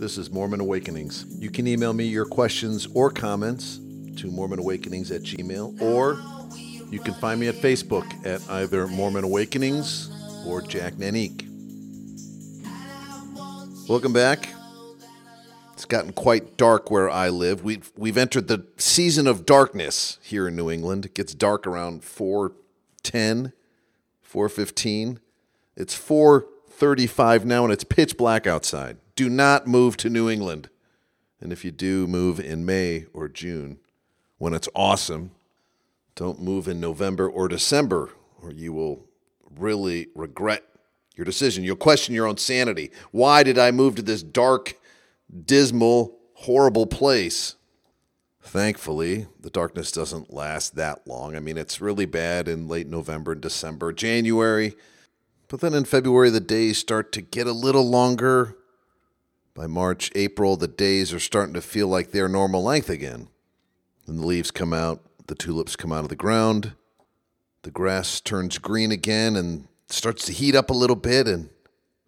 This is Mormon Awakenings. You can email me your questions or comments to mormonawakenings at gmail, or you can find me at Facebook at either Mormon Awakenings or Jack Nanique. Welcome back. It's gotten quite dark where I live. We've, we've entered the season of darkness here in New England. It gets dark around 410, 415. It's 435 now and it's pitch black outside. Do not move to New England. And if you do move in May or June, when it's awesome, don't move in November or December, or you will really regret your decision. You'll question your own sanity. Why did I move to this dark, dismal, horrible place? Thankfully, the darkness doesn't last that long. I mean, it's really bad in late November and December, January. But then in February, the days start to get a little longer. By March, April, the days are starting to feel like their normal length again. And the leaves come out, the tulips come out of the ground, the grass turns green again and starts to heat up a little bit, and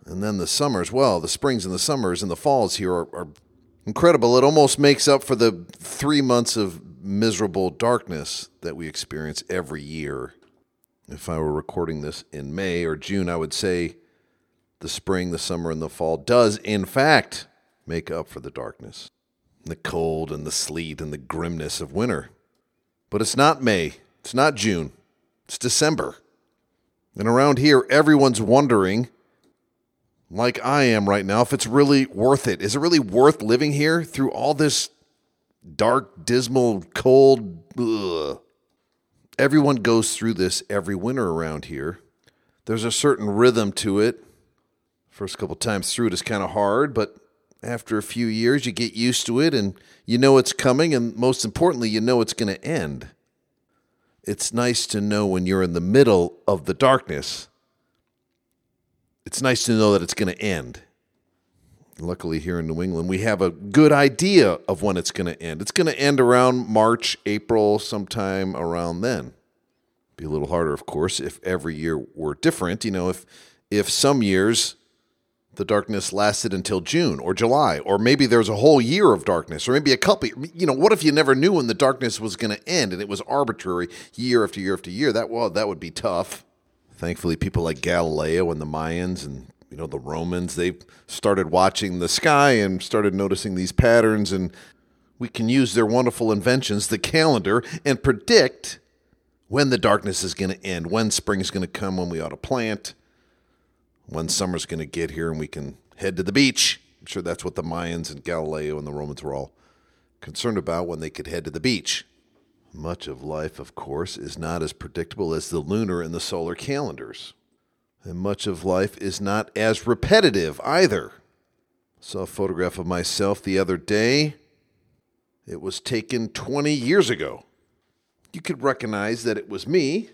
and then the summers, well, the springs and the summers and the falls here are, are incredible. It almost makes up for the three months of miserable darkness that we experience every year. If I were recording this in May or June, I would say the spring, the summer, and the fall does, in fact, make up for the darkness, the cold, and the sleet, and the grimness of winter. But it's not May, it's not June, it's December. And around here, everyone's wondering, like I am right now, if it's really worth it. Is it really worth living here through all this dark, dismal, cold? Ugh. Everyone goes through this every winter around here. There's a certain rhythm to it. First couple times through it is kind of hard, but after a few years, you get used to it and you know it's coming, and most importantly, you know it's going to end. It's nice to know when you're in the middle of the darkness. It's nice to know that it's going to end. Luckily, here in New England, we have a good idea of when it's going to end. It's going to end around March, April, sometime around then. Be a little harder, of course, if every year were different. You know, if if some years the darkness lasted until June or July, or maybe there's a whole year of darkness, or maybe a couple. You know, what if you never knew when the darkness was going to end and it was arbitrary year after year after year? That well, that would be tough. Thankfully, people like Galileo and the Mayans and you know the Romans they started watching the sky and started noticing these patterns, and we can use their wonderful inventions, the calendar, and predict when the darkness is going to end, when spring is going to come, when we ought to plant when summer's going to get here and we can head to the beach. I'm sure that's what the Mayans and Galileo and the Romans were all concerned about when they could head to the beach. Much of life, of course, is not as predictable as the lunar and the solar calendars. And much of life is not as repetitive either. Saw a photograph of myself the other day. It was taken 20 years ago. You could recognize that it was me,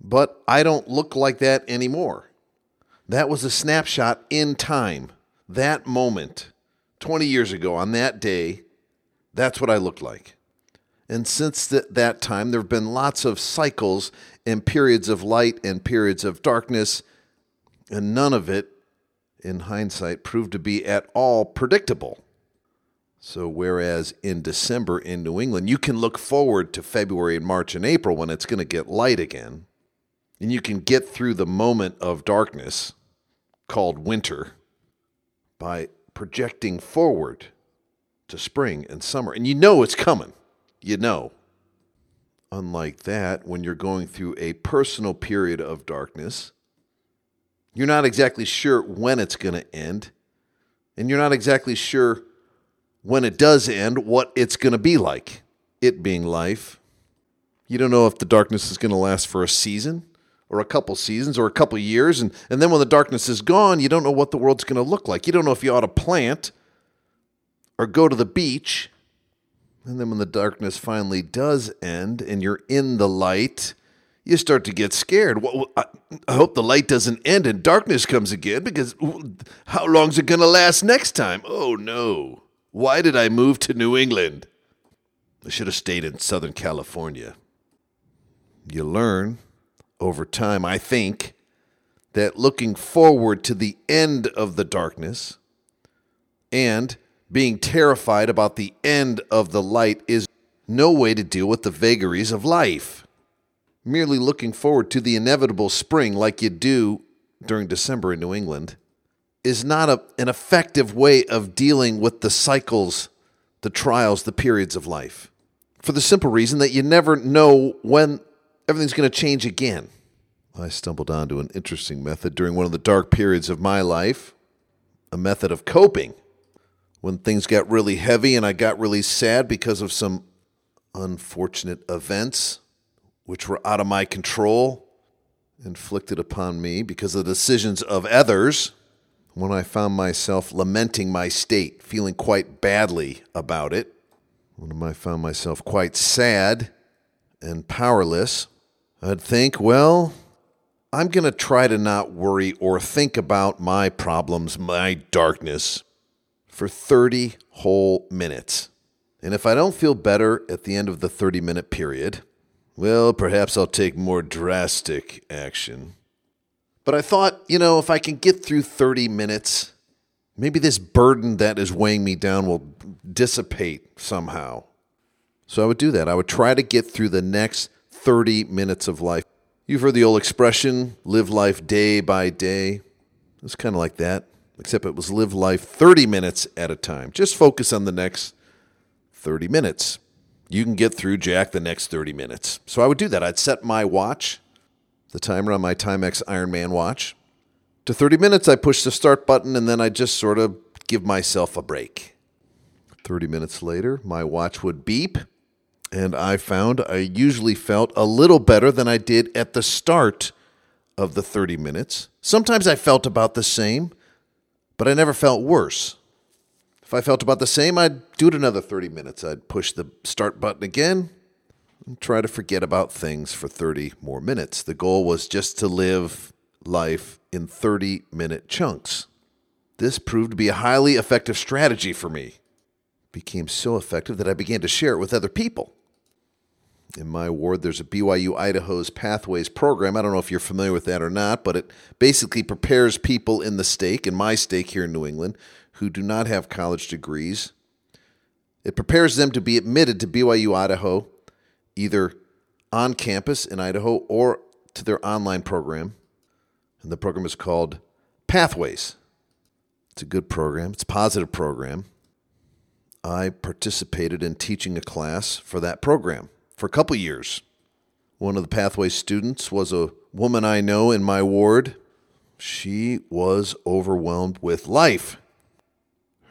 but I don't look like that anymore. That was a snapshot in time. That moment, 20 years ago, on that day, that's what I looked like. And since th- that time, there have been lots of cycles and periods of light and periods of darkness, and none of it, in hindsight, proved to be at all predictable. So, whereas in December in New England, you can look forward to February and March and April when it's going to get light again, and you can get through the moment of darkness called winter by projecting forward to spring and summer. And you know it's coming. You know. Unlike that, when you're going through a personal period of darkness, you're not exactly sure when it's going to end. And you're not exactly sure when it does end what it's going to be like. It being life. You don't know if the darkness is going to last for a season or a couple seasons or a couple years. And, and then when the darkness is gone, you don't know what the world's going to look like. You don't know if you ought to plant or go to the beach. And then when the darkness finally does end and you're in the light, you start to get scared. I, I hope the light doesn't end and darkness comes again because how long's it going to last next time? Oh no. Why did I move to New England? I should have stayed in Southern California. You learn over time, I think, that looking forward to the end of the darkness And being terrified about the end of the light is no way to deal with the vagaries of life. Merely looking forward to the inevitable spring like you do during December in New England is not a, an effective way of dealing with the cycles, the trials, the periods of life. For the simple reason that you never know when everything's going to change again. I stumbled onto an interesting method during one of the dark periods of my life, a method of coping. When things got really heavy and I got really sad because of some unfortunate events which were out of my control, inflicted upon me because of the decisions of others, when I found myself lamenting my state, feeling quite badly about it, when I found myself quite sad and powerless, I'd think, well, I'm going to try to not worry or think about my problems, my darkness, for 30 whole minutes. And if I don't feel better at the end of the 30 minute period, well, perhaps I'll take more drastic action. But I thought, you know, if I can get through 30 minutes, maybe this burden that is weighing me down will dissipate somehow. So I would do that. I would try to get through the next 30 minutes of life. You've heard the old expression, live life day by day. It's kind of like that, except it was live life 30 minutes at a time. Just focus on the next 30 minutes. You can get through Jack the next 30 minutes. So I would do that. I'd set my watch, the timer on my Timex Ironman watch, to 30 minutes. I push the start button and then I just sort of give myself a break. 30 minutes later, my watch would beep and I found I usually felt a little better than I did at the start of the 30 minutes. Sometimes I felt about the same, but I never felt worse. If I felt about the same, I'd do it another 30 minutes. I'd push the start button again and try to forget about things for 30 more minutes. The goal was just to live life in 30 minute chunks. This proved to be a highly effective strategy for me. It became so effective that I began to share it with other people in my ward, there's a BYU Idaho's Pathways program. I don't know if you're familiar with that or not, but it basically prepares people in the stake, in my stake here in New England, who do not have college degrees. It prepares them to be admitted to BYU Idaho, either on campus in Idaho or to their online program. And the program is called Pathways. It's a good program, it's a positive program. I participated in teaching a class for that program for a couple years. One of the Pathway students was a woman I know in my ward. She was overwhelmed with life.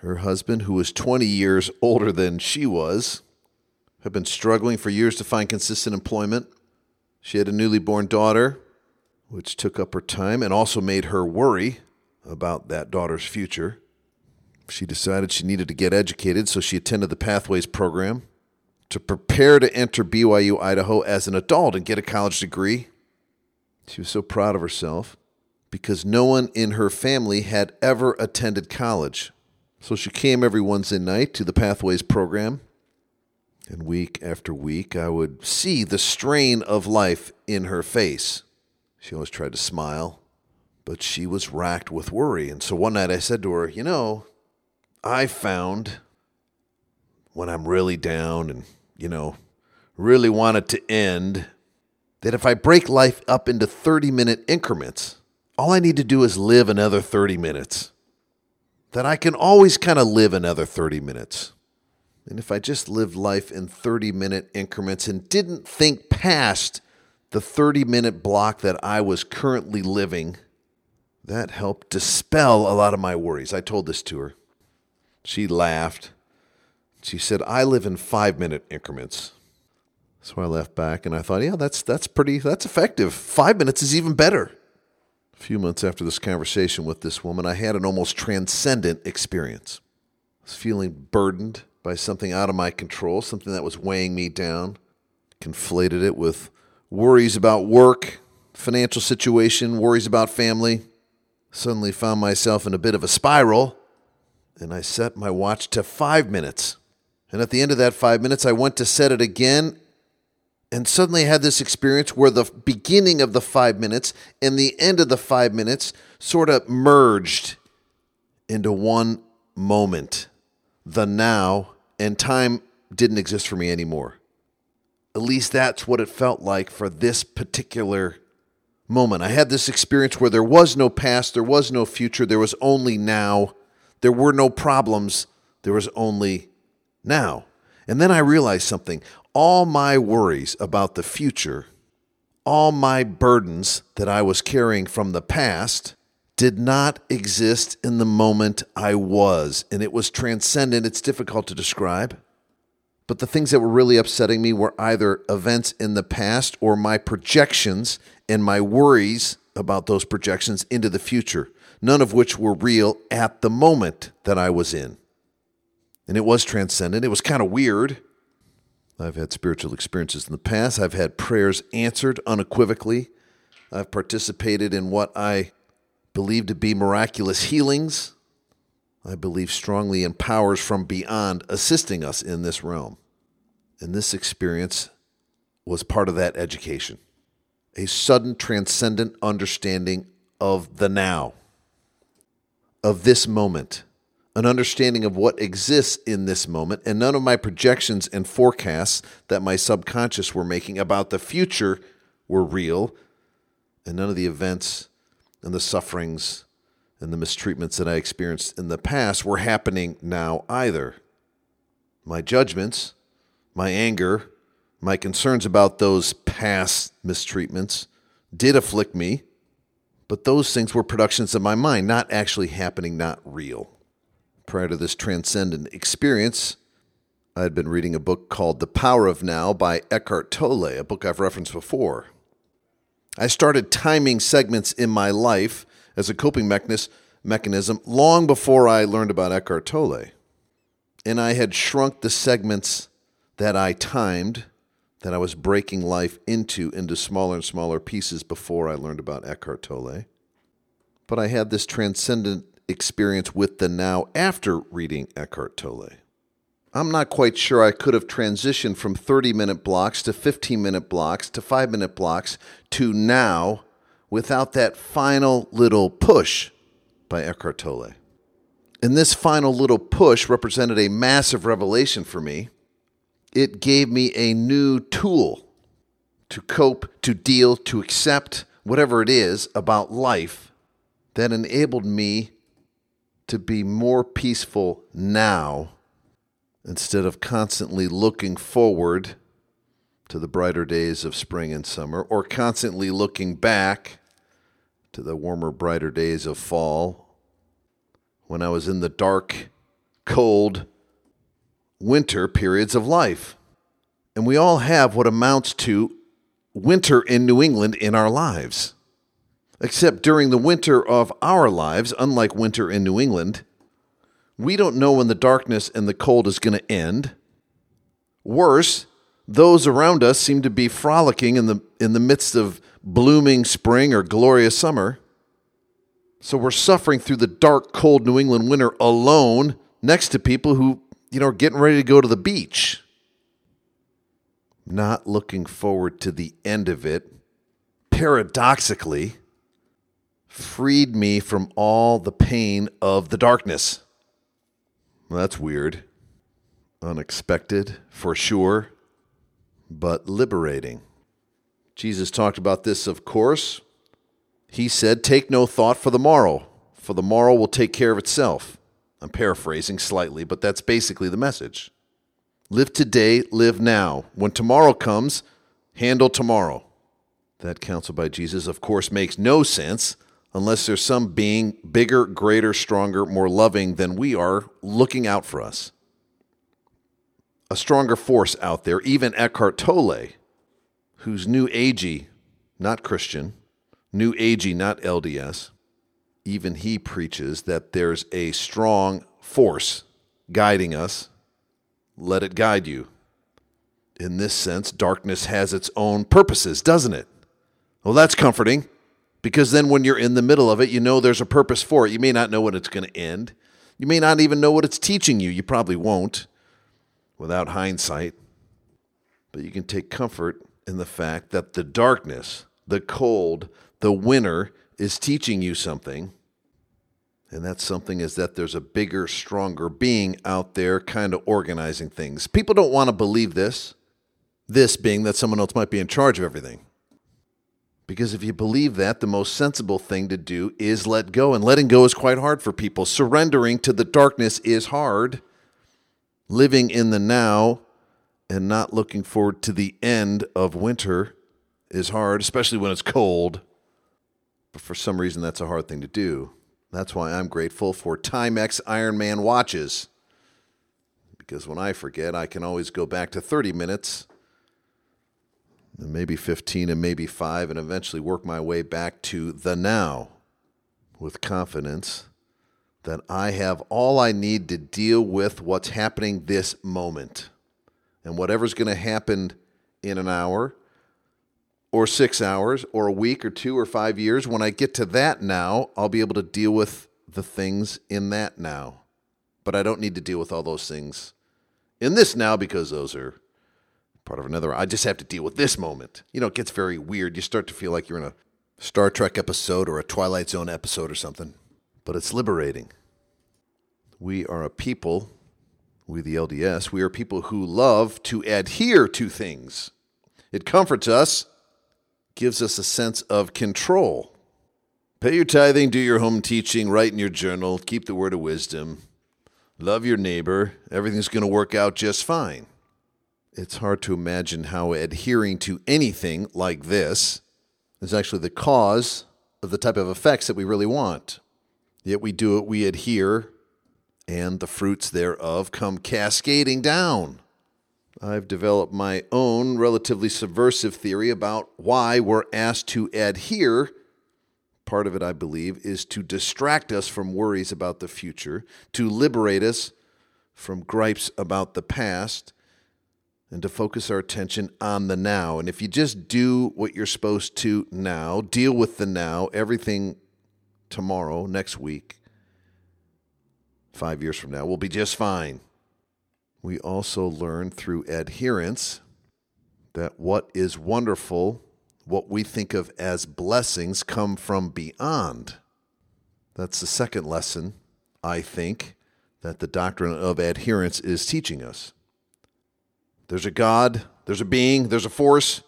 Her husband, who was 20 years older than she was, had been struggling for years to find consistent employment. She had a newly born daughter, which took up her time and also made her worry about that daughter's future. She decided she needed to get educated, so she attended the Pathways program to prepare to enter BYU Idaho as an adult and get a college degree. She was so proud of herself because no one in her family had ever attended college. So she came every Wednesday night to the Pathways program. And week after week, I would see the strain of life in her face. She always tried to smile, but she was racked with worry. And so one night I said to her, You know, I found when I'm really down and you know, really want it to end, that if I break life up into 30 minute increments, all I need to do is live another 30 minutes. That I can always kind of live another 30 minutes. And if I just lived life in 30 minute increments and didn't think past the 30 minute block that I was currently living, that helped dispel a lot of my worries. I told this to her. She laughed. She said, I live in five minute increments. So I left back and I thought, yeah, that's that's pretty that's effective. Five minutes is even better. A few months after this conversation with this woman, I had an almost transcendent experience. I was feeling burdened by something out of my control, something that was weighing me down. Conflated it with worries about work, financial situation, worries about family. Suddenly found myself in a bit of a spiral, and I set my watch to five minutes. And at the end of that five minutes, I went to set it again and suddenly I had this experience where the beginning of the five minutes and the end of the five minutes sort of merged into one moment, the now, and time didn't exist for me anymore. At least that's what it felt like for this particular moment. I had this experience where there was no past, there was no future, there was only now. There were no problems, there was only now. And then I realized something. All my worries about the future, all my burdens that I was carrying from the past, did not exist in the moment I was. And it was transcendent. It's difficult to describe. But the things that were really upsetting me were either events in the past or my projections and my worries about those projections into the future, none of which were real at the moment that I was in. And it was transcendent. It was kind of weird. I've had spiritual experiences in the past. I've had prayers answered unequivocally. I've participated in what I believe to be miraculous healings. I believe strongly in powers from beyond assisting us in this realm. And this experience was part of that education a sudden transcendent understanding of the now, of this moment, an understanding of what exists in this moment, and none of my projections and forecasts that my subconscious were making about the future were real, and none of the events and the sufferings and the mistreatments that I experienced in the past were happening now either. My judgments, my anger, my concerns about those past mistreatments did afflict me, but those things were productions of my mind, not actually happening, not real. Prior to this transcendent experience, I had been reading a book called The Power of Now by Eckhart Tolle, a book I've referenced before. I started timing segments in my life as a coping mechanism long before I learned about Eckhart Tolle. And I had shrunk the segments that I timed, that I was breaking life into, into smaller and smaller pieces before I learned about Eckhart Tolle. But I had this transcendent experience with the now after reading Eckhart Tolle. I'm not quite sure I could have transitioned from 30 minute blocks to 15 minute blocks to 5 minute blocks to now without that final little push by Eckhart Tolle. And this final little push represented a massive revelation for me. It gave me a new tool to cope, to deal, to accept whatever it is about life that enabled me to be more peaceful now instead of constantly looking forward to the brighter days of spring and summer, or constantly looking back to the warmer, brighter days of fall when I was in the dark, cold, winter periods of life. And we all have what amounts to winter in New England in our lives. Except during the winter of our lives, unlike winter in New England, we don't know when the darkness and the cold is going to end. Worse, those around us seem to be frolicking in the, in the midst of blooming spring or glorious summer. So we're suffering through the dark, cold New England winter alone next to people who, you know, are getting ready to go to the beach. Not looking forward to the end of it, paradoxically, freed me from all the pain of the darkness. Well, that's weird. Unexpected, for sure, but liberating. Jesus talked about this, of course. He said, Take no thought for the morrow, for the morrow will take care of itself. I'm paraphrasing slightly, but that's basically the message. Live today, live now. When tomorrow comes, handle tomorrow. That counsel by Jesus, of course, makes no sense unless there's some being bigger, greater, stronger, more loving than we are looking out for us. A stronger force out there, even Eckhart Tolle, who's new agey, not Christian, new agey, not LDS, even he preaches that there's a strong force guiding us. Let it guide you. In this sense, darkness has its own purposes, doesn't it? Well, that's comforting because then when you're in the middle of it, you know there's a purpose for it. You may not know when it's going to end. You may not even know what it's teaching you. You probably won't without hindsight. But you can take comfort in the fact that the darkness, the cold, the winter is teaching you something. And that something is that there's a bigger, stronger being out there kind of organizing things. People don't want to believe this, this being that someone else might be in charge of everything. Because if you believe that, the most sensible thing to do is let go. And letting go is quite hard for people. Surrendering to the darkness is hard. Living in the now and not looking forward to the end of winter is hard, especially when it's cold. But for some reason, that's a hard thing to do. That's why I'm grateful for Timex Ironman watches. Because when I forget, I can always go back to 30 minutes, and maybe 15, and maybe 5, and eventually work my way back to the now with confidence that I have all I need to deal with what's happening this moment. And whatever's going to happen in an hour, or six hours or a week or two or five years, when I get to that now, I'll be able to deal with the things in that now. But I don't need to deal with all those things in this now because those are part of another. I just have to deal with this moment. You know, it gets very weird. You start to feel like you're in a Star Trek episode or a Twilight Zone episode or something, but it's liberating. We are a people, we the LDS, we are people who love to adhere to things. It comforts us gives us a sense of control. Pay your tithing, do your home teaching, write in your journal, keep the word of wisdom, love your neighbor. Everything's going to work out just fine. It's hard to imagine how adhering to anything like this is actually the cause of the type of effects that we really want. Yet we do it, we adhere, and the fruits thereof come cascading down. I've developed my own relatively subversive theory about why we're asked to adhere. Part of it, I believe, is to distract us from worries about the future, to liberate us from gripes about the past, and to focus our attention on the now. And if you just do what you're supposed to now, deal with the now, everything tomorrow, next week, five years from now will be just fine. We also learn through adherence that what is wonderful, what we think of as blessings, come from beyond. That's the second lesson, I think, that the doctrine of adherence is teaching us. There's a God, there's a being, there's a force,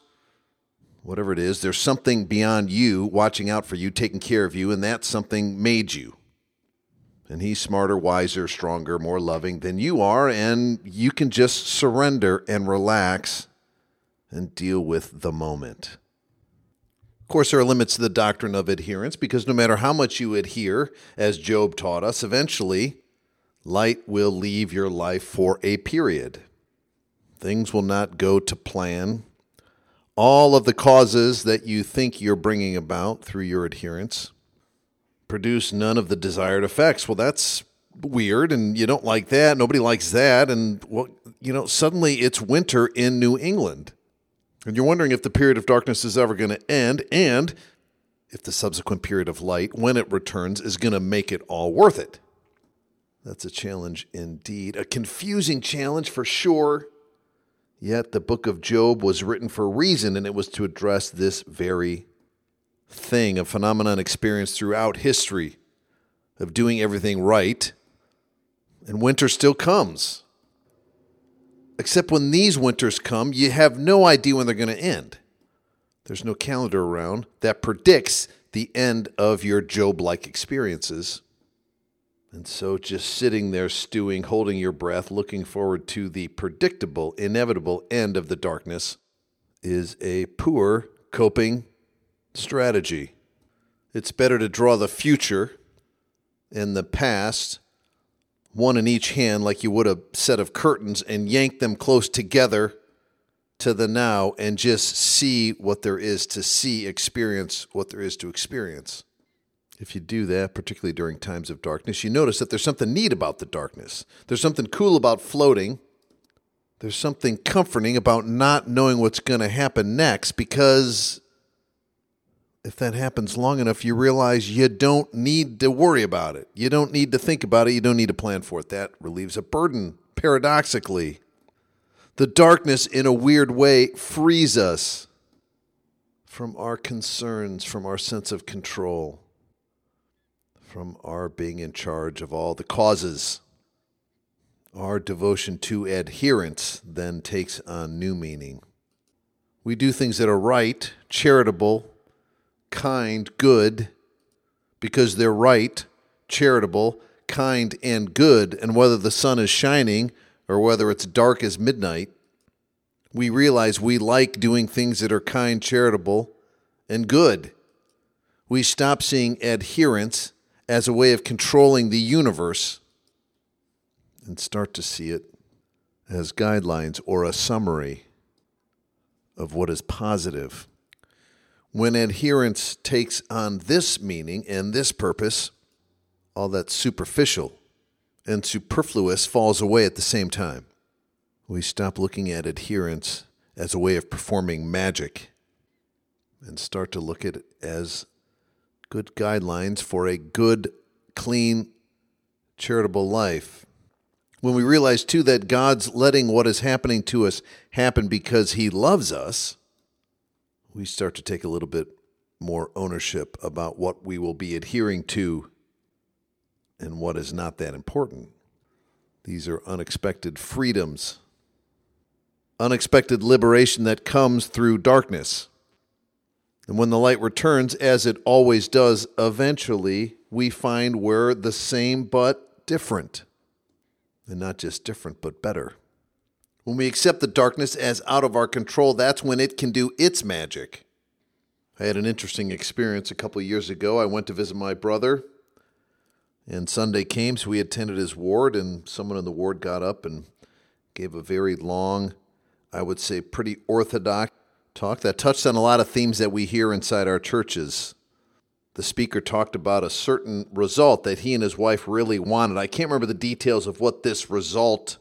whatever it is, there's something beyond you watching out for you, taking care of you, and that something made you and he's smarter, wiser, stronger, more loving than you are, and you can just surrender and relax and deal with the moment. Of course, there are limits to the doctrine of adherence because no matter how much you adhere, as Job taught us, eventually light will leave your life for a period. Things will not go to plan. All of the causes that you think you're bringing about through your adherence produce none of the desired effects. Well, that's weird, and you don't like that. Nobody likes that. And, well, you know, suddenly it's winter in New England. And you're wondering if the period of darkness is ever going to end and if the subsequent period of light, when it returns, is going to make it all worth it. That's a challenge indeed, a confusing challenge for sure. Yet the book of Job was written for a reason, and it was to address this very thing, a phenomenon experienced throughout history of doing everything right, and winter still comes. Except when these winters come, you have no idea when they're going to end. There's no calendar around that predicts the end of your Job like experiences. And so, just sitting there stewing, holding your breath, looking forward to the predictable, inevitable end of the darkness is a poor coping strategy. It's better to draw the future and the past, one in each hand, like you would a set of curtains, and yank them close together to the now and just see what there is to see, experience what there is to experience. If you do that, particularly during times of darkness, you notice that there's something neat about the darkness. There's something cool about floating. There's something comforting about not knowing what's going to happen next because if that happens long enough, you realize you don't need to worry about it. You don't need to think about it. You don't need to plan for it. That relieves a burden, paradoxically. The darkness, in a weird way, frees us from our concerns, from our sense of control, from our being in charge of all the causes. Our devotion to adherence then takes on new meaning. We do things that are right, charitable, kind, good, because they're right, charitable, kind, and good, and whether the sun is shining or whether it's dark as midnight, we realize we like doing things that are kind, charitable, and good. We stop seeing adherence as a way of controlling the universe and start to see it as guidelines or a summary of what is positive. When adherence takes on this meaning and this purpose, all that superficial and superfluous falls away at the same time. We stop looking at adherence as a way of performing magic and start to look at it as good guidelines for a good, clean, charitable life. When we realize, too, that God's letting what is happening to us happen because He loves us, we start to take a little bit more ownership about what we will be adhering to and what is not that important. These are unexpected freedoms, unexpected liberation that comes through darkness. And when the light returns, as it always does, eventually we find we're the same but different. And not just different, but better. When we accept the darkness as out of our control, that's when it can do its magic. I had an interesting experience a couple years ago. I went to visit my brother, and Sunday came, so we attended his ward, and someone in the ward got up and gave a very long, I would say pretty orthodox talk that touched on a lot of themes that we hear inside our churches. The speaker talked about a certain result that he and his wife really wanted. I can't remember the details of what this result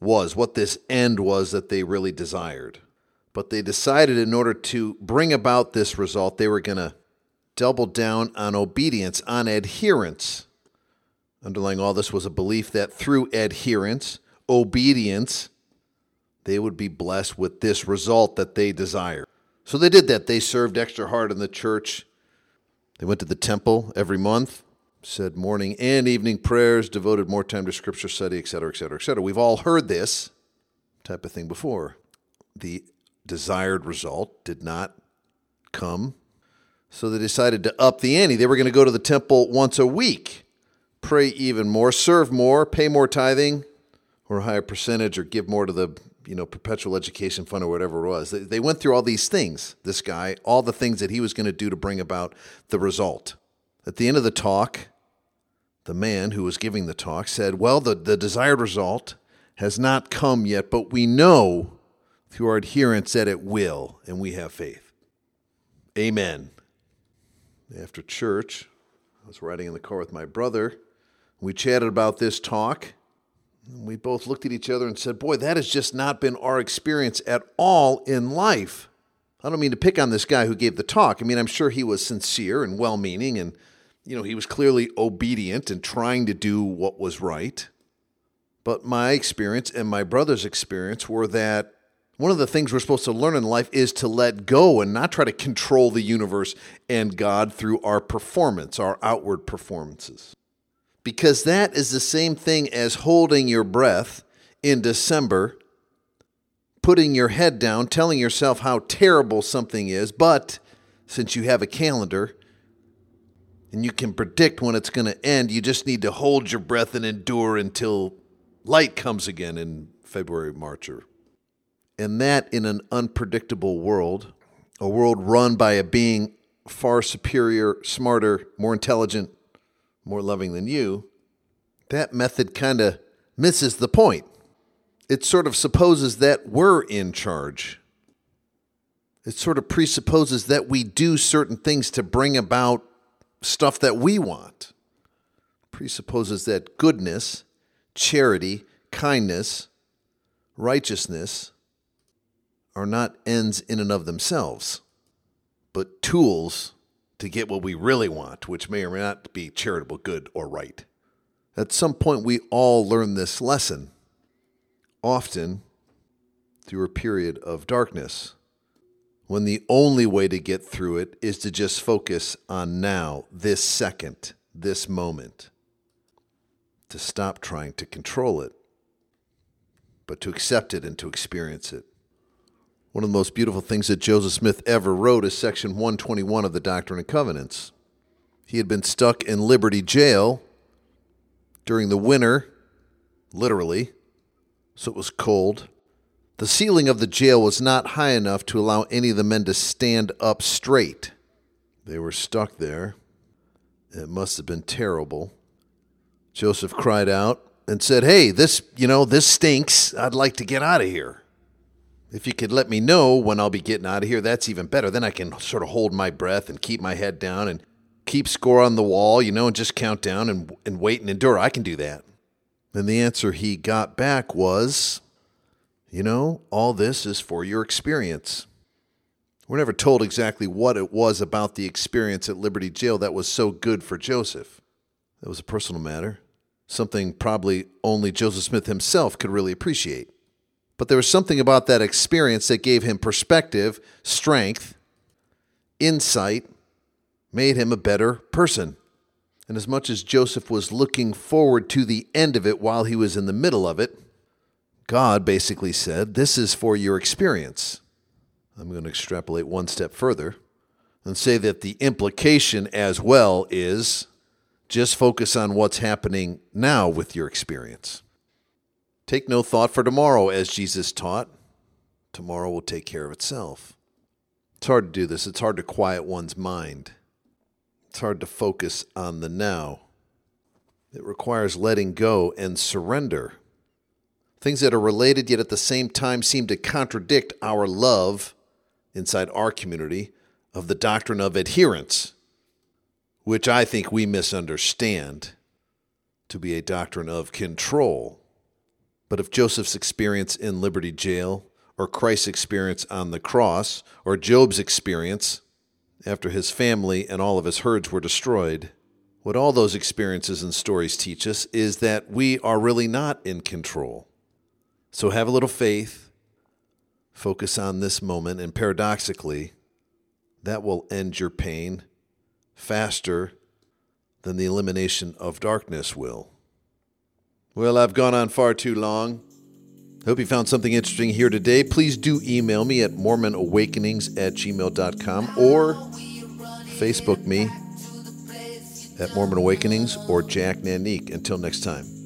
was, what this end was that they really desired. But they decided in order to bring about this result, they were going to double down on obedience, on adherence. Underlying all this was a belief that through adherence, obedience, they would be blessed with this result that they desire. So they did that. They served extra hard in the church. They went to the temple every month, said morning and evening prayers, devoted more time to scripture study, etc., etc., etc. We've all heard this type of thing before. The desired result did not come, so they decided to up the ante. They were going to go to the temple once a week, pray even more, serve more, pay more tithing, or a higher percentage, or give more to the you know, perpetual education fund or whatever it was. They, went through all these things, this guy, all the things that he was going to do to bring about the result. At the end of the talk, the man who was giving the talk said, Well, the, the desired result has not come yet, but we know through our adherence that it will, and we have faith. Amen. After church, I was riding in the car with my brother. We chatted about this talk we both looked at each other and said, Boy, that has just not been our experience at all in life. I don't mean to pick on this guy who gave the talk. I mean, I'm sure he was sincere and well meaning, and, you know, he was clearly obedient and trying to do what was right. But my experience and my brother's experience were that one of the things we're supposed to learn in life is to let go and not try to control the universe and God through our performance, our outward performances because that is the same thing as holding your breath in December, putting your head down, telling yourself how terrible something is, but since you have a calendar and you can predict when it's going to end, you just need to hold your breath and endure until light comes again in February, March, or and that in an unpredictable world, a world run by a being far superior, smarter, more intelligent, more loving than you, that method kind of misses the point. It sort of supposes that we're in charge. It sort of presupposes that we do certain things to bring about stuff that we want. Presupposes that goodness, charity, kindness, righteousness are not ends in and of themselves, but tools to get what we really want, which may or may not be charitable, good, or right. At some point, we all learn this lesson, often through a period of darkness, when the only way to get through it is to just focus on now, this second, this moment, to stop trying to control it, but to accept it and to experience it. One of the most beautiful things that Joseph Smith ever wrote is section 121 of the Doctrine and Covenants. He had been stuck in Liberty Jail during the winter, literally, so it was cold. The ceiling of the jail was not high enough to allow any of the men to stand up straight. They were stuck there. It must have been terrible. Joseph cried out and said, Hey, this, you know, this stinks. I'd like to get out of here. If you could let me know when I'll be getting out of here, that's even better. Then I can sort of hold my breath and keep my head down and keep score on the wall, you know, and just count down and, and wait and endure. I can do that. And the answer he got back was, You know, all this is for your experience. We're never told exactly what it was about the experience at Liberty Jail that was so good for Joseph. That was a personal matter, something probably only Joseph Smith himself could really appreciate. But there was something about that experience that gave him perspective, strength, insight, made him a better person. And as much as Joseph was looking forward to the end of it while he was in the middle of it, God basically said, This is for your experience. I'm going to extrapolate one step further and say that the implication as well is just focus on what's happening now with your experience. Take no thought for tomorrow, as Jesus taught. Tomorrow will take care of itself. It's hard to do this. It's hard to quiet one's mind. It's hard to focus on the now. It requires letting go and surrender. Things that are related yet at the same time seem to contradict our love inside our community of the doctrine of adherence, which I think we misunderstand to be a doctrine of control. But if Joseph's experience in Liberty Jail, or Christ's experience on the cross, or Job's experience after his family and all of his herds were destroyed, what all those experiences and stories teach us is that we are really not in control. So have a little faith, focus on this moment, and paradoxically, that will end your pain faster than the elimination of darkness will. Well, I've gone on far too long. Hope you found something interesting here today. Please do email me at mormonawakenings at gmail.com or Facebook me at Mormon Awakenings or Jack Nanique. Until next time.